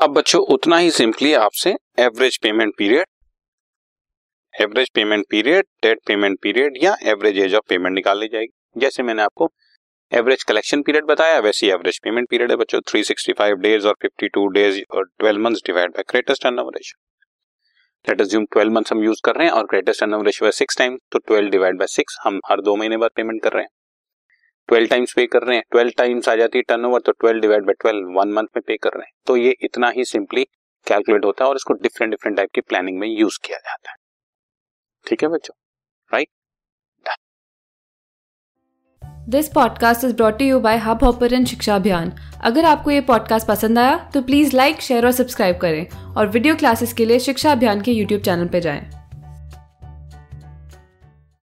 अब बच्चों, उतना ही सिंपली आपसे average payment period average payment period debt payment period या एवरेज एज ऑफ़ पेमेंट निकाल ली जाएगी। जैसे मैंने आपको एवरेज कलेक्शन पीरियड बताया, वैसे ही एवरेज पेमेंट पीरियड है बच्चों 365 डेज़ और 52 डेज़ और 12 months divide by greatest turnover ratio let assume 12 months हम यूज़ कर रहे हैं और ग्रेटेस्ट टर्नओवर रेशियो है 6 टाइम्स तो 12 डिवाइड बाय 6 हम हर दो महीने बाद पेमेंट कर रहे हैं। 12 टाइम्स पे कर रहे हैं 12 टाइम्स आ जाती है टर्नओवर तो 12 डिवाइड बाय 12 वन मंथ में पे कर रहे हैं। तो ये इतना ही सिंपली कैलकुलेट होता है और इसको डिफरेंट डिफरेंट टाइप की प्लानिंग में यूज़ किया जाता है। ठीक है बच्चों? Right this podcast is brought you by Hubhopper Shiksha Abhiyan अगर आपको ये पॉडकास्ट पसंद आया तो प्लीज़ लाइक शेयर और सब्सक्राइब करें। और वीडियो क्लासेस के लिए शिक्षा अभियान के यूट्यूब चैनल पर जाएँ।